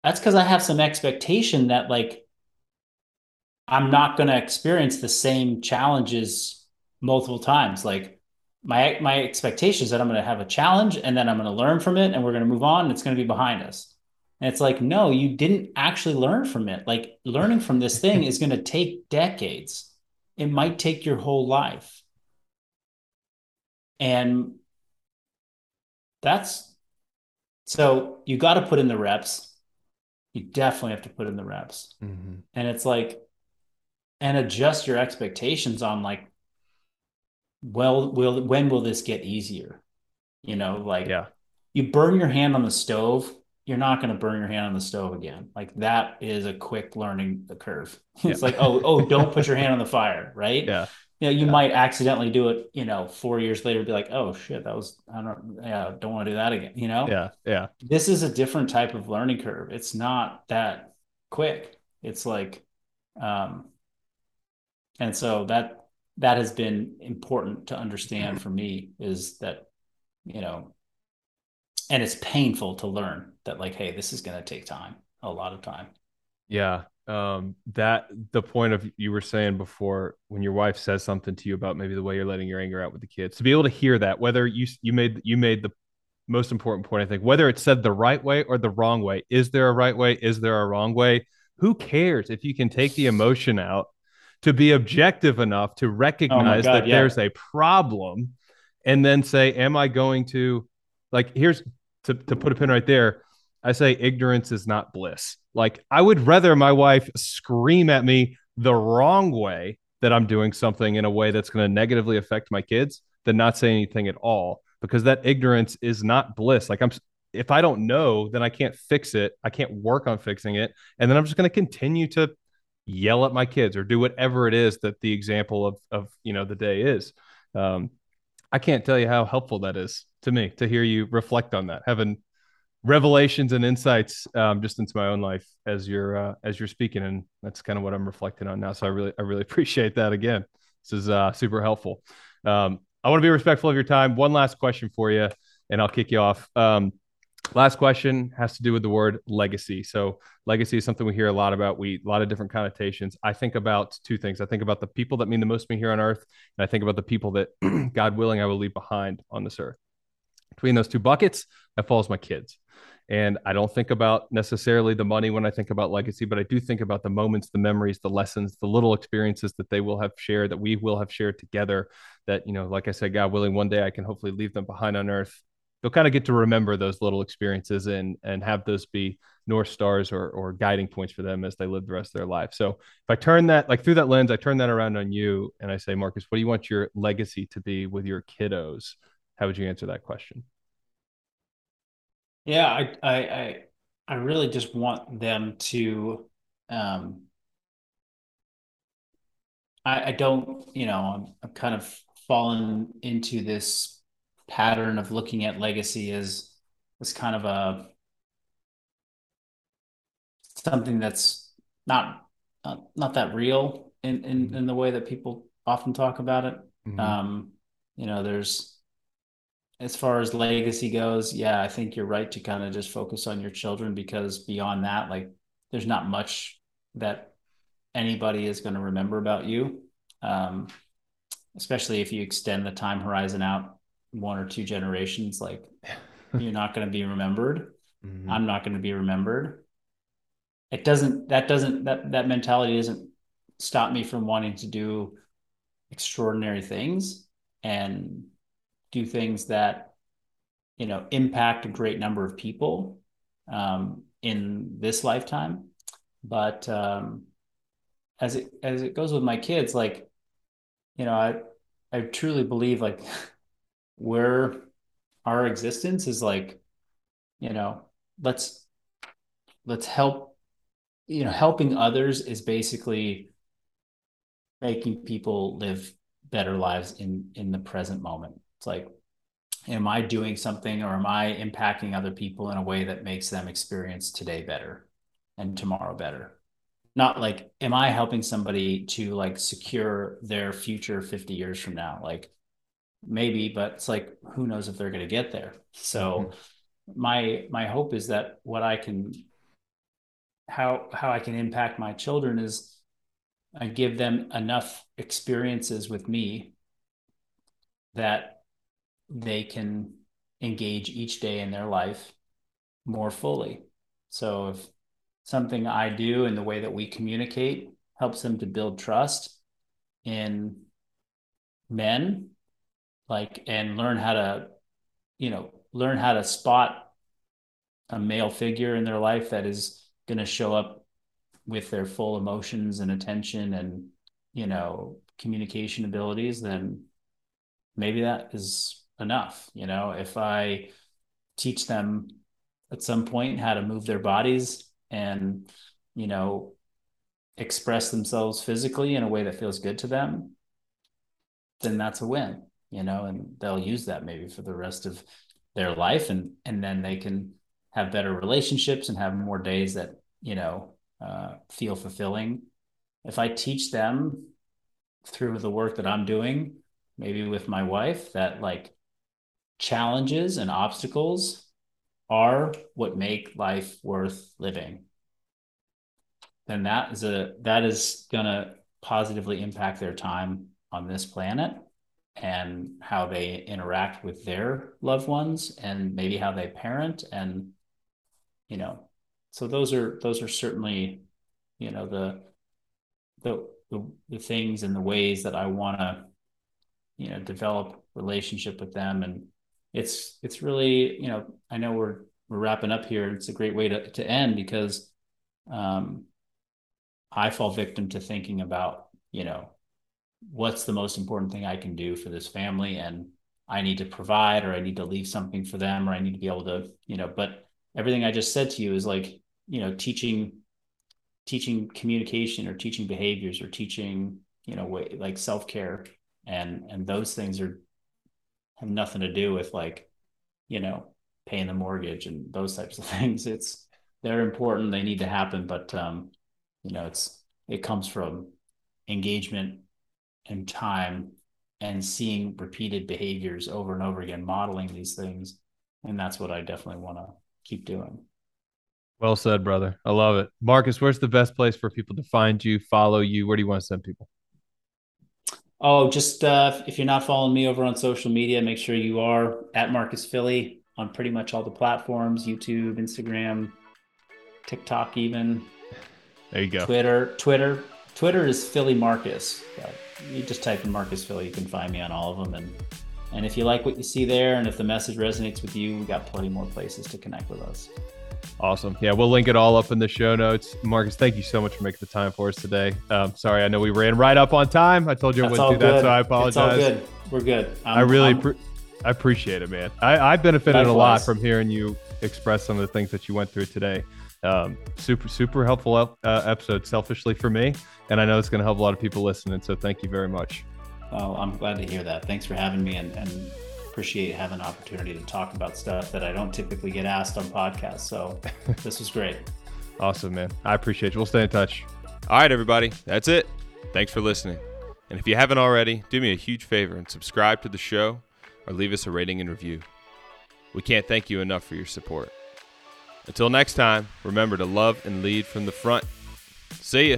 that's because i have some expectation that like i'm not going to experience the same challenges multiple times like my my expectation is that i'm going to have a challenge and then i'm going to learn from it and we're going to move on and it's going to be behind us and it's like no you didn't actually learn from it like learning from this thing is going to take decades it might take your whole life and that's so you got to put in the reps. You definitely have to put in the reps. Mm-hmm. And it's like, and adjust your expectations on like, well, will when will this get easier? You know, like yeah, you burn your hand on the stove, you're not going to burn your hand on the stove again. Like that is a quick learning the curve. it's like, oh, oh, don't put your hand on the fire, right? Yeah you know, you yeah. might accidentally do it, you know, four years later, be like, oh shit, that was, I don't, yeah, don't want to do that again, you know? Yeah. Yeah. This is a different type of learning curve. It's not that quick. It's like, um, and so that, that has been important to understand for me is that, you know, and it's painful to learn that like, hey, this is going to take time, a lot of time. Yeah um that the point of you were saying before when your wife says something to you about maybe the way you're letting your anger out with the kids to be able to hear that whether you you made you made the most important point i think whether it's said the right way or the wrong way is there a right way is there a wrong way who cares if you can take the emotion out to be objective enough to oh recognize oh God, that yeah. there's a problem and then say, Am I going to, like, here's to, to put a pin right there. I say ignorance is not bliss. Like, I would rather my wife scream at me the wrong way that I'm doing something in a way that's going to negatively affect my kids than not say anything at all because that ignorance is not bliss. Like, I'm, if I don't know, then I can't fix it. I can't work on fixing it. And then I'm just going to continue to yell at my kids or do whatever it is that the example of, of you know, the day is. Um, I can't tell you how helpful that is to me to hear you reflect on that, having revelations and insights um, just into my own life as you're uh, as you're speaking, and that's kind of what I'm reflecting on now. So I really I really appreciate that. Again, this is uh, super helpful. Um, I want to be respectful of your time. One last question for you, and I'll kick you off. Um, last question has to do with the word legacy. So legacy is something we hear a lot about. We a lot of different connotations. I think about two things. I think about the people that mean the most to me here on earth, and I think about the people that God willing I will leave behind on this earth. Between those two buckets, that falls my kids. And I don't think about necessarily the money when I think about legacy, but I do think about the moments, the memories, the lessons, the little experiences that they will have shared, that we will have shared together. That, you know, like I said, God willing, one day I can hopefully leave them behind on earth they'll kind of get to remember those little experiences and and have those be north stars or or guiding points for them as they live the rest of their life. So if I turn that like through that lens, I turn that around on you and I say, Marcus, what do you want your legacy to be with your kiddos? How would you answer that question? Yeah, I I I, I really just want them to um I, I don't, you know, I'm, I'm kind of fallen into this pattern of looking at legacy as as kind of a something that's not not, not that real in, in mm-hmm. in the way that people often talk about it. Mm-hmm. Um, you know, there's as far as legacy goes, yeah, I think you're right to kind of just focus on your children because beyond that, like there's not much that anybody is going to remember about you. Um, especially if you extend the time horizon out one or two generations, like you're not going to be remembered. Mm-hmm. I'm not going to be remembered. It doesn't, that doesn't, that, that mentality doesn't stop me from wanting to do extraordinary things and do things that, you know, impact a great number of people um, in this lifetime. But um, as it, as it goes with my kids, like, you know, I, I truly believe like where our existence is like you know let's let's help you know helping others is basically making people live better lives in in the present moment. It's like am i doing something or am i impacting other people in a way that makes them experience today better and tomorrow better? Not like am i helping somebody to like secure their future 50 years from now? Like maybe, but it's like who knows if they're going to get there. So mm-hmm. my my hope is that what I can how how I can impact my children is I give them enough experiences with me that they can engage each day in their life more fully. So if something I do and the way that we communicate helps them to build trust in men like and learn how to you know learn how to spot a male figure in their life that is going to show up with their full emotions and attention and you know communication abilities then maybe that is enough you know? If i teach them at some point how to move their bodies and you know express themselves physically in a way that feels good to them then that's a win you know, and they'll use that maybe for the rest of their life and and then they can have better relationships and have more days that, you know, uh, feel fulfilling. If I teach them through the work that I'm doing, maybe with my wife, that like challenges and obstacles are what make life worth living then that is a that is going to positively impact their time on this planet and how they interact with their loved ones and maybe how they parent and you know so those are those are certainly you know the the the, the things and the ways that I want to you know develop relationship with them. And it's it's really you know I know we're we're wrapping up here. It's a great way to to end because um I fall victim to thinking about you know what's the most important thing I can do for this family? And I need to provide or I need to leave something for them or I need to be able to you know but everything I just said to you is like you know teaching teaching communication or teaching behaviors or teaching you know way, like self-care and and those things are have nothing to do with like you know paying the mortgage and those types of things. It's they're important. They need to happen but um you know it's it comes from engagement and time and seeing repeated behaviors over and over again modeling these things and that's what i definitely want to keep doing well said, brother. I love it. Marcus, where's the best place for people to find you, follow you? Where do you want to send people? Oh, just uh, if you're not following me over on social media, make sure you are at Marcus Filly on pretty much all the platforms YouTube, Instagram, TikTok, even. There you go. Twitter. Twitter. Twitter is Filly Marcus. You just type in Marcus Filly, you can find me on all of them. And and if you like what you see there, and if the message resonates with you, we got plenty more places to connect with us. Awesome. Yeah, we'll link it all up in the show notes. Marcus, thank you so much for making the time for us today. Um, sorry, I know we ran right up on time. I told you I wouldn't do good. that, so I apologize. It's all good. We're good. I'm, i really, pre- I appreciate it, man. I, I benefited likewise. a lot from hearing you express some of the things that you went through today. Um, super, super helpful uh, episode, selfishly for me, and I know it's going to help a lot of people listening. So thank you very much. Oh, I'm glad to hear that. Thanks for having me, and, and appreciate having an opportunity to talk about stuff that I don't typically get asked on podcasts. So this was great. Awesome, man. I appreciate you. We'll stay in touch. All right, everybody. That's it. Thanks for listening. And if you haven't already, do me a huge favor and subscribe to the show or leave us a rating and review. We can't thank you enough for your support. Until next time, remember to love and lead from the front. See ya.